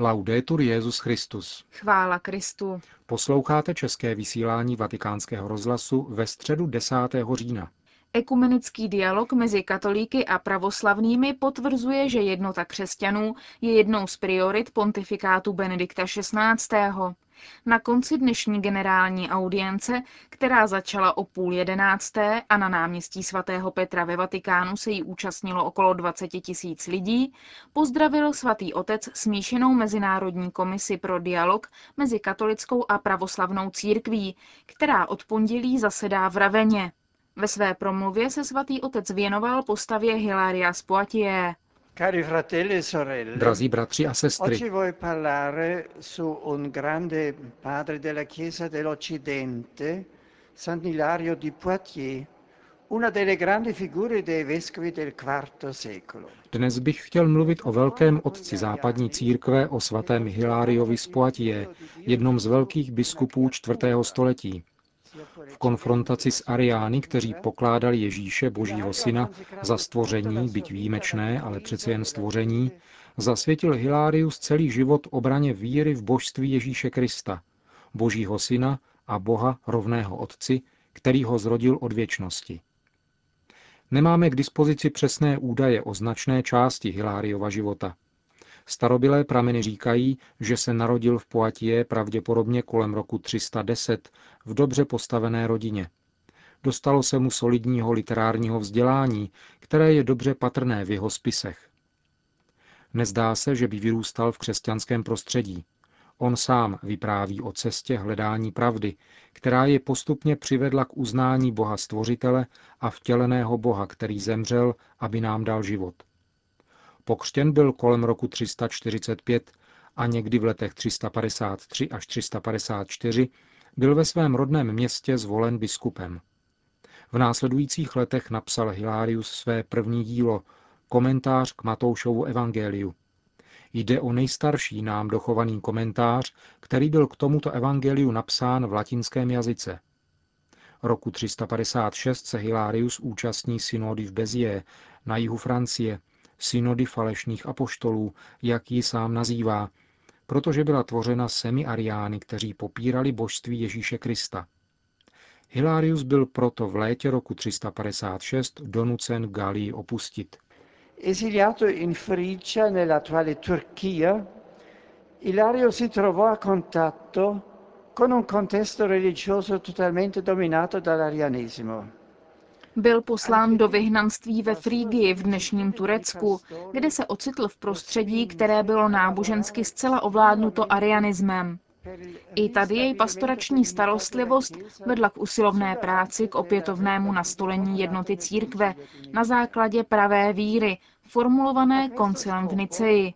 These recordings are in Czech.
Laudetur Jezus Christus. Chvála Kristu. Posloucháte české vysílání Vatikánského rozhlasu ve středu 10. října. Ekumenický dialog mezi katolíky a pravoslavnými potvrzuje, že jednota křesťanů je jednou z priorit pontifikátu Benedikta XVI. Na konci dnešní generální audience, která začala o půl jedenácté a na náměstí svatého Petra ve Vatikánu se jí účastnilo okolo 20 tisíc lidí, pozdravil svatý otec smíšenou mezinárodní komisi pro dialog mezi katolickou a pravoslavnou církví, která od pondělí zasedá v Raveně. Ve své promluvě se svatý otec věnoval postavě Hilaria Poitiers. E Drazí bratři a sestry, di Poitiers, una delle grandi figure dei vescovi del IV secolo. dnes bych chtěl mluvit o velkém otci západní církve, o svatém Hiláriovi z Poitiers, jednom z velkých biskupů čtvrtého století. V konfrontaci s Ariány, kteří pokládali Ježíše, božího syna, za stvoření, byť výjimečné, ale přece jen stvoření, zasvětil Hilárius celý život obraně víry v božství Ježíše Krista, božího syna a boha rovného otci, který ho zrodil od věčnosti. Nemáme k dispozici přesné údaje o značné části Hiláriova života. Starobilé prameny říkají, že se narodil v Poitiers pravděpodobně kolem roku 310 v dobře postavené rodině. Dostalo se mu solidního literárního vzdělání, které je dobře patrné v jeho spisech. Nezdá se, že by vyrůstal v křesťanském prostředí. On sám vypráví o cestě hledání pravdy, která je postupně přivedla k uznání Boha Stvořitele a vtěleného Boha, který zemřel, aby nám dal život. Pokřtěn byl kolem roku 345 a někdy v letech 353 až 354 byl ve svém rodném městě zvolen biskupem. V následujících letech napsal Hilarius své první dílo, komentář k Matoušovu evangeliu. Jde o nejstarší nám dochovaný komentář, který byl k tomuto evangeliu napsán v latinském jazyce. Roku 356 se Hilarius účastní synody v Bezie na jihu Francie, synody falešných apoštolů, jak ji sám nazývá, protože byla tvořena semi ariány, kteří popírali božství Ježíše Krista. Hilarius byl proto v létě roku 356 donucen Galii opustit. Esiliato in Frigia, nell'attuale Turchia, Ilario si trovò a contatto con un contesto religioso totalmente dominato dall'arianesimo. Byl poslán do vyhnanství ve Frígii v dnešním Turecku, kde se ocitl v prostředí, které bylo nábožensky zcela ovládnuto arianismem. I tady jej pastorační starostlivost vedla k usilovné práci k opětovnému nastolení jednoty církve na základě pravé víry, formulované koncilem v Niceji.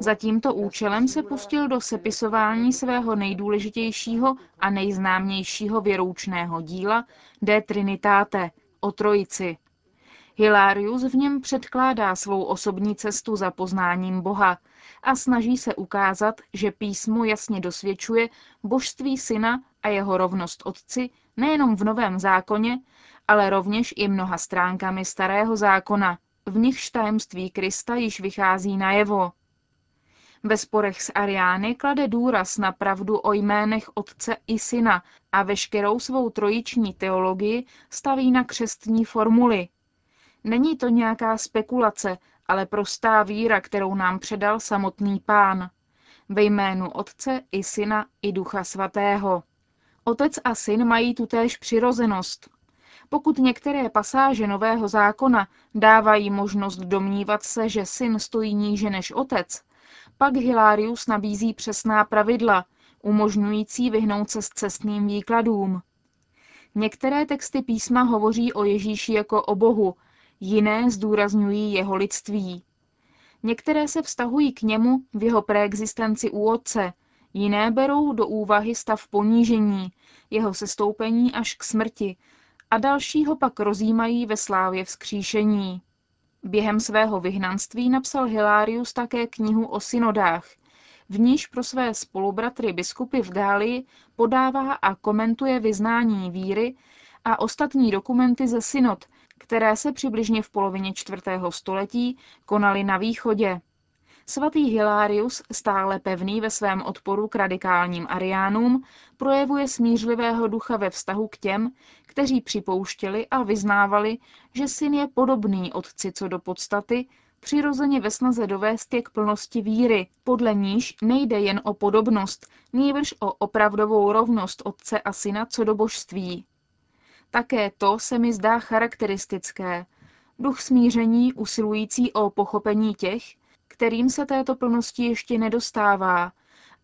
Za tímto účelem se pustil do sepisování svého nejdůležitějšího a nejznámějšího věroučného díla De Trinitate o Trojici. Hilarius v něm předkládá svou osobní cestu za poznáním Boha a snaží se ukázat, že písmo jasně dosvědčuje božství syna a jeho rovnost otci nejenom v Novém zákoně, ale rovněž i mnoha stránkami Starého zákona, v nichž tajemství Krista již vychází najevo. Ve sporech s Ariány klade důraz na pravdu o jménech Otce i Syna a veškerou svou trojiční teologii staví na křestní formuly. Není to nějaká spekulace, ale prostá víra, kterou nám předal samotný pán. Ve jménu Otce i Syna i Ducha Svatého. Otec a syn mají tutéž přirozenost, pokud některé pasáže Nového zákona dávají možnost domnívat se, že syn stojí níže než otec, pak Hilarius nabízí přesná pravidla, umožňující vyhnout se s cestným výkladům. Některé texty písma hovoří o Ježíši jako o Bohu, jiné zdůrazňují jeho lidství. Některé se vztahují k němu v jeho preexistenci u otce, jiné berou do úvahy stav ponížení, jeho sestoupení až k smrti, a dalšího pak rozjímají ve slávě vzkříšení. Během svého vyhnanství napsal Hilarius také knihu o synodách, v níž pro své spolubratry biskupy v Gálii podává a komentuje vyznání víry a ostatní dokumenty ze synod, které se přibližně v polovině čtvrtého století konaly na východě. Svatý Hilarius, stále pevný ve svém odporu k radikálním ariánům, projevuje smířlivého ducha ve vztahu k těm, kteří připouštěli a vyznávali, že syn je podobný otci co do podstaty, přirozeně ve snaze dovést je k plnosti víry, podle níž nejde jen o podobnost, nýbrž o opravdovou rovnost otce a syna co do božství. Také to se mi zdá charakteristické. Duch smíření usilující o pochopení těch, kterým se této plnosti ještě nedostává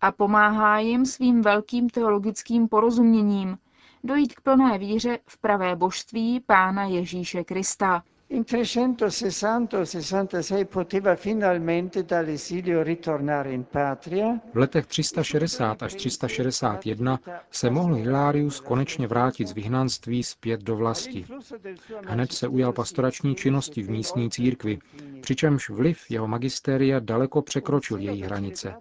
a pomáhá jim svým velkým teologickým porozuměním dojít k plné víře v pravé božství Pána Ježíše Krista. In 360-66 poteva finalmente dall'esilio ritornare in patria. V letech 360 až 361 se mohl Hilarius konečně vrátit z vyhnanství zpět do vlasti. Hned se ujal pastorační činnosti v místní církvi, přičemž vliv jeho magistéria daleko překročil její hranice.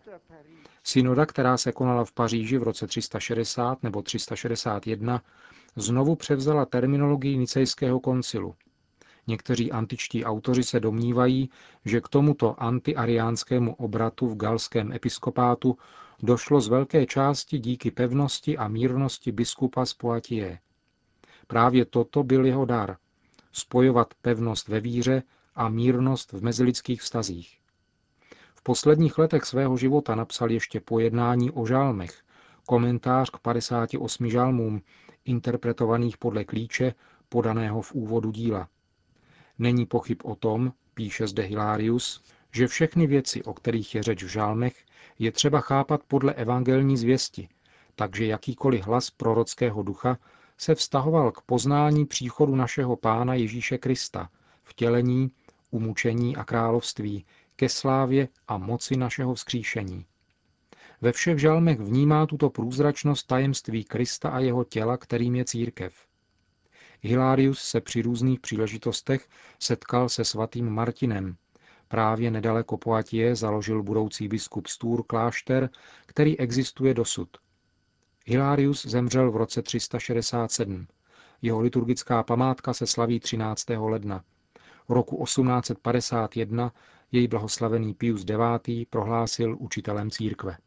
Synoda, která se konala v Paříži v roce 360 nebo 361, znovu převzala terminologii Nicejského koncilu – Někteří antičtí autoři se domnívají, že k tomuto antiariánskému obratu v galském episkopátu došlo z velké části díky pevnosti a mírnosti biskupa z Poitiers. Právě toto byl jeho dar – spojovat pevnost ve víře a mírnost v mezilidských vztazích. V posledních letech svého života napsal ještě pojednání o žálmech, komentář k 58 žálmům, interpretovaných podle klíče podaného v úvodu díla. Není pochyb o tom, píše zde Hilarius, že všechny věci, o kterých je řeč v žálmech, je třeba chápat podle evangelní zvěsti, takže jakýkoliv hlas prorockého ducha se vztahoval k poznání příchodu našeho Pána Ježíše Krista, vtělení, umučení a království, ke slávě a moci našeho vzkříšení. Ve všech žalmech vnímá tuto průzračnost tajemství Krista a jeho těla, kterým je církev. Hilarius se při různých příležitostech setkal se svatým Martinem. Právě nedaleko Poitiers založil budoucí biskup Stůr klášter, který existuje dosud. Hilarius zemřel v roce 367. Jeho liturgická památka se slaví 13. ledna. V roku 1851 jej blahoslavený Pius IX. prohlásil učitelem církve.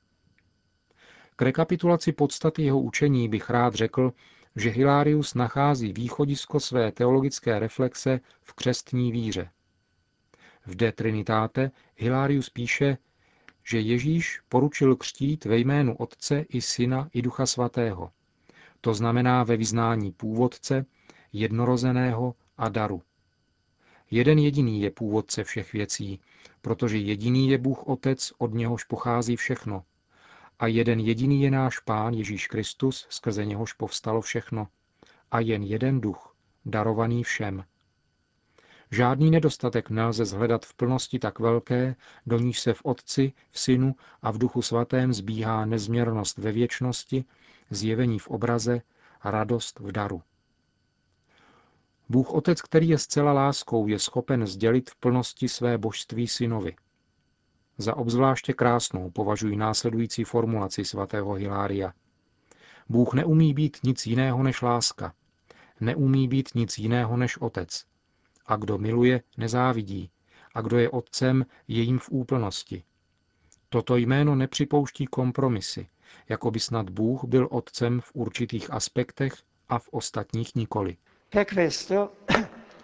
K rekapitulaci podstaty jeho učení bych rád řekl, že Hilarius nachází východisko své teologické reflexe v křestní víře. V De Trinitate Hilarius píše, že Ježíš poručil křtít ve jménu Otce i Syna i Ducha Svatého. To znamená ve vyznání původce, jednorozeného a daru. Jeden jediný je původce všech věcí, protože jediný je Bůh Otec, od něhož pochází všechno a jeden jediný je náš Pán Ježíš Kristus, skrze něhož povstalo všechno. A jen jeden duch, darovaný všem. Žádný nedostatek nelze zhledat v plnosti tak velké, do níž se v Otci, v Synu a v Duchu Svatém zbíhá nezměrnost ve věčnosti, zjevení v obraze radost v daru. Bůh Otec, který je zcela láskou, je schopen sdělit v plnosti své božství synovi – za obzvláště krásnou považuji následující formulaci svatého Hilária. Bůh neumí být nic jiného než láska. Neumí být nic jiného než otec. A kdo miluje, nezávidí. A kdo je otcem, je jim v úplnosti. Toto jméno nepřipouští kompromisy, jako by snad Bůh byl otcem v určitých aspektech a v ostatních nikoli. Per questo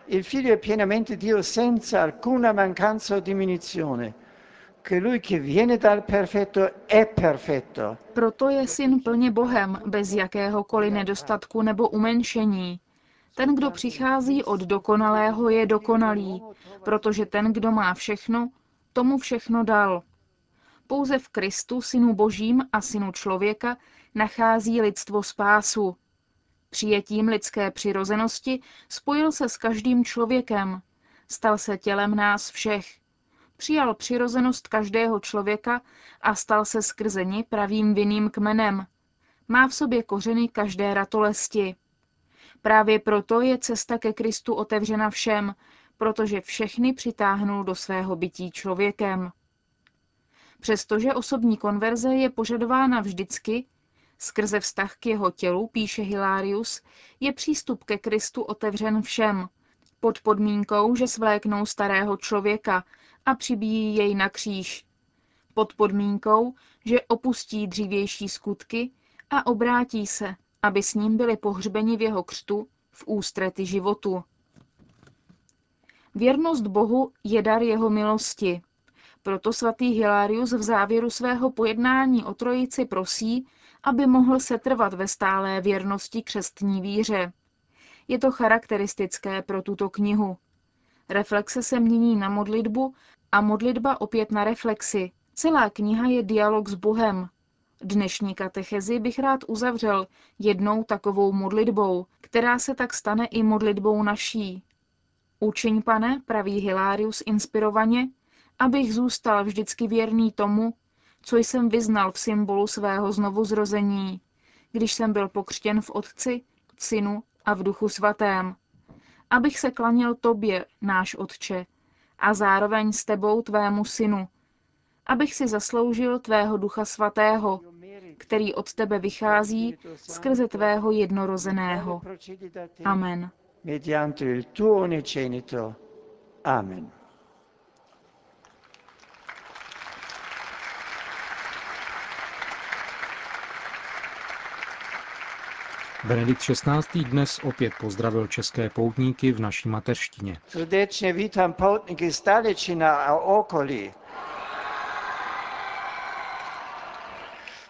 il figlio è pienamente Dio senza alcuna mancanza o diminuzione – proto je syn plně Bohem, bez jakéhokoliv nedostatku nebo umenšení. Ten, kdo přichází od dokonalého, je dokonalý, protože ten, kdo má všechno, tomu všechno dal. Pouze v Kristu, synu Božím a synu člověka, nachází lidstvo spásu. Přijetím lidské přirozenosti spojil se s každým člověkem, stal se tělem nás všech Přijal přirozenost každého člověka a stal se skrze ní pravým vinným kmenem. Má v sobě kořeny každé ratolesti. Právě proto je cesta ke Kristu otevřena všem, protože všechny přitáhnul do svého bytí člověkem. Přestože osobní konverze je požadována vždycky, skrze vztah k jeho tělu, píše Hilarius, je přístup ke Kristu otevřen všem, pod podmínkou, že svléknou starého člověka a přibíjí jej na kříž. pod podmínkou, že opustí dřívější skutky a obrátí se, aby s ním byli pohřbeni v jeho křtu v ústrety životu. Věrnost Bohu je dar jeho milosti. Proto svatý Hilarius v závěru svého pojednání o trojici prosí, aby mohl setrvat ve stálé věrnosti křestní víře. Je to charakteristické pro tuto knihu. Reflexe se mění na modlitbu a modlitba opět na reflexi. Celá kniha je dialog s Bohem. Dnešní katechezi bych rád uzavřel jednou takovou modlitbou, která se tak stane i modlitbou naší. Učiň, pane, praví Hilarius inspirovaně, abych zůstal vždycky věrný tomu, co jsem vyznal v symbolu svého znovuzrození, když jsem byl pokřtěn v Otci, Synu a v Duchu Svatém. Abych se klanil tobě, náš Otče, a zároveň s tebou tvému Synu, abych si zasloužil tvého Ducha Svatého, který od tebe vychází skrze tvého jednorozeného. Amen. Amen. Benedikt XVI. dnes opět pozdravil české poutníky v naší mateřštině. Srdečně vítám poutníky z Dalečina a okolí.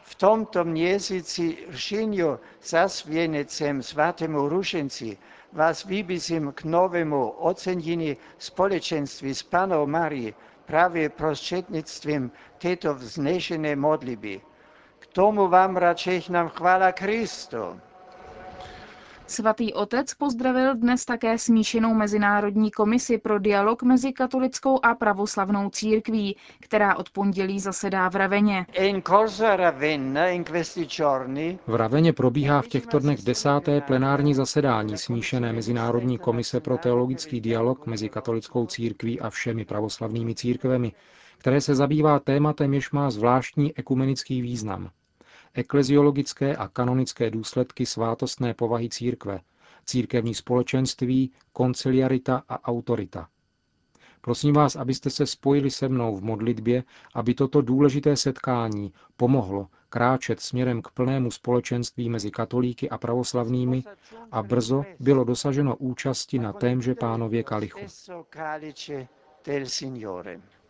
V tomto měsíci Ršinio zasvěnecem svatému Rušenci vás vybízím k novému ocenění společenství s Panou Marí právě prostřednictvím této vznešené modlitby. K tomu vám radši nám chvála Kristu. Svatý otec pozdravil dnes také smíšenou Mezinárodní komisi pro dialog mezi katolickou a pravoslavnou církví, která od pondělí zasedá v Raveně. V Raveně probíhá v těchto dnech desáté plenární zasedání smíšené Mezinárodní komise pro teologický dialog mezi katolickou církví a všemi pravoslavnými církvemi, které se zabývá tématem, jež má zvláštní ekumenický význam ekleziologické a kanonické důsledky svátostné povahy církve, církevní společenství, konciliarita a autorita. Prosím vás, abyste se spojili se mnou v modlitbě, aby toto důležité setkání pomohlo kráčet směrem k plnému společenství mezi katolíky a pravoslavnými a brzo bylo dosaženo účasti na témže pánově kalichu.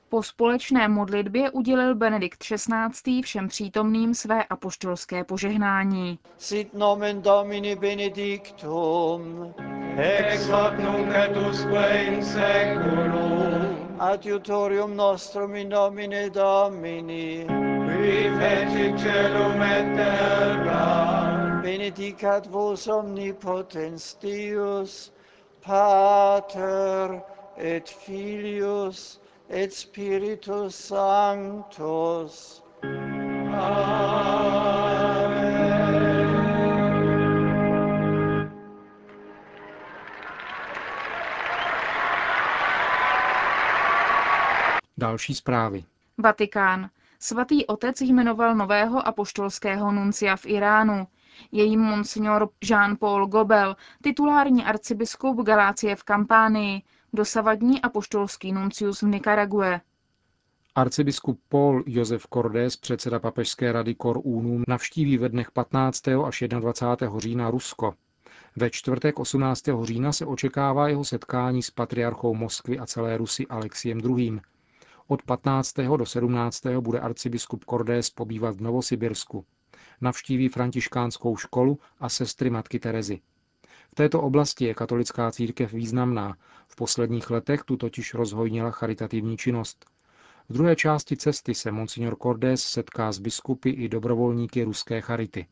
Po společné modlitbě udělil Benedikt XVI. všem přítomným své apoštolské požehnání. Sit nomen Domini benedictum, ex hoc nunc et usque in seculum, adiutorium nostrum in nomine Domini, qui fecit celum et terra, benedicat vos omnipotens Deus, Pater et Filius et Spiritus Sanctus. Další zprávy. Vatikán. Svatý otec jmenoval nového apoštolského nuncia v Iránu. Je jim monsignor Jean-Paul Gobel, titulární arcibiskup Galácie v Kampánii, dosavadní apoštolský nuncius v Nikarague. Arcibiskup Paul Josef Cordes, předseda papežské rady Cor Unum, navštíví ve dnech 15. až 21. října Rusko. Ve čtvrtek 18. října se očekává jeho setkání s patriarchou Moskvy a celé Rusy Alexiem II. Od 15. do 17. bude arcibiskup Cordes pobývat v Novosibirsku. Navštíví františkánskou školu a sestry matky Terezy. V této oblasti je katolická církev významná. V posledních letech tu totiž rozhojnila charitativní činnost. V druhé části cesty se monsignor Cordes setká s biskupy i dobrovolníky ruské charity.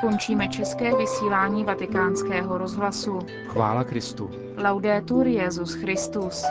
Končíme české vysílání vatikánského rozhlasu. Chvála Kristu. Laudetur Jezus Christus.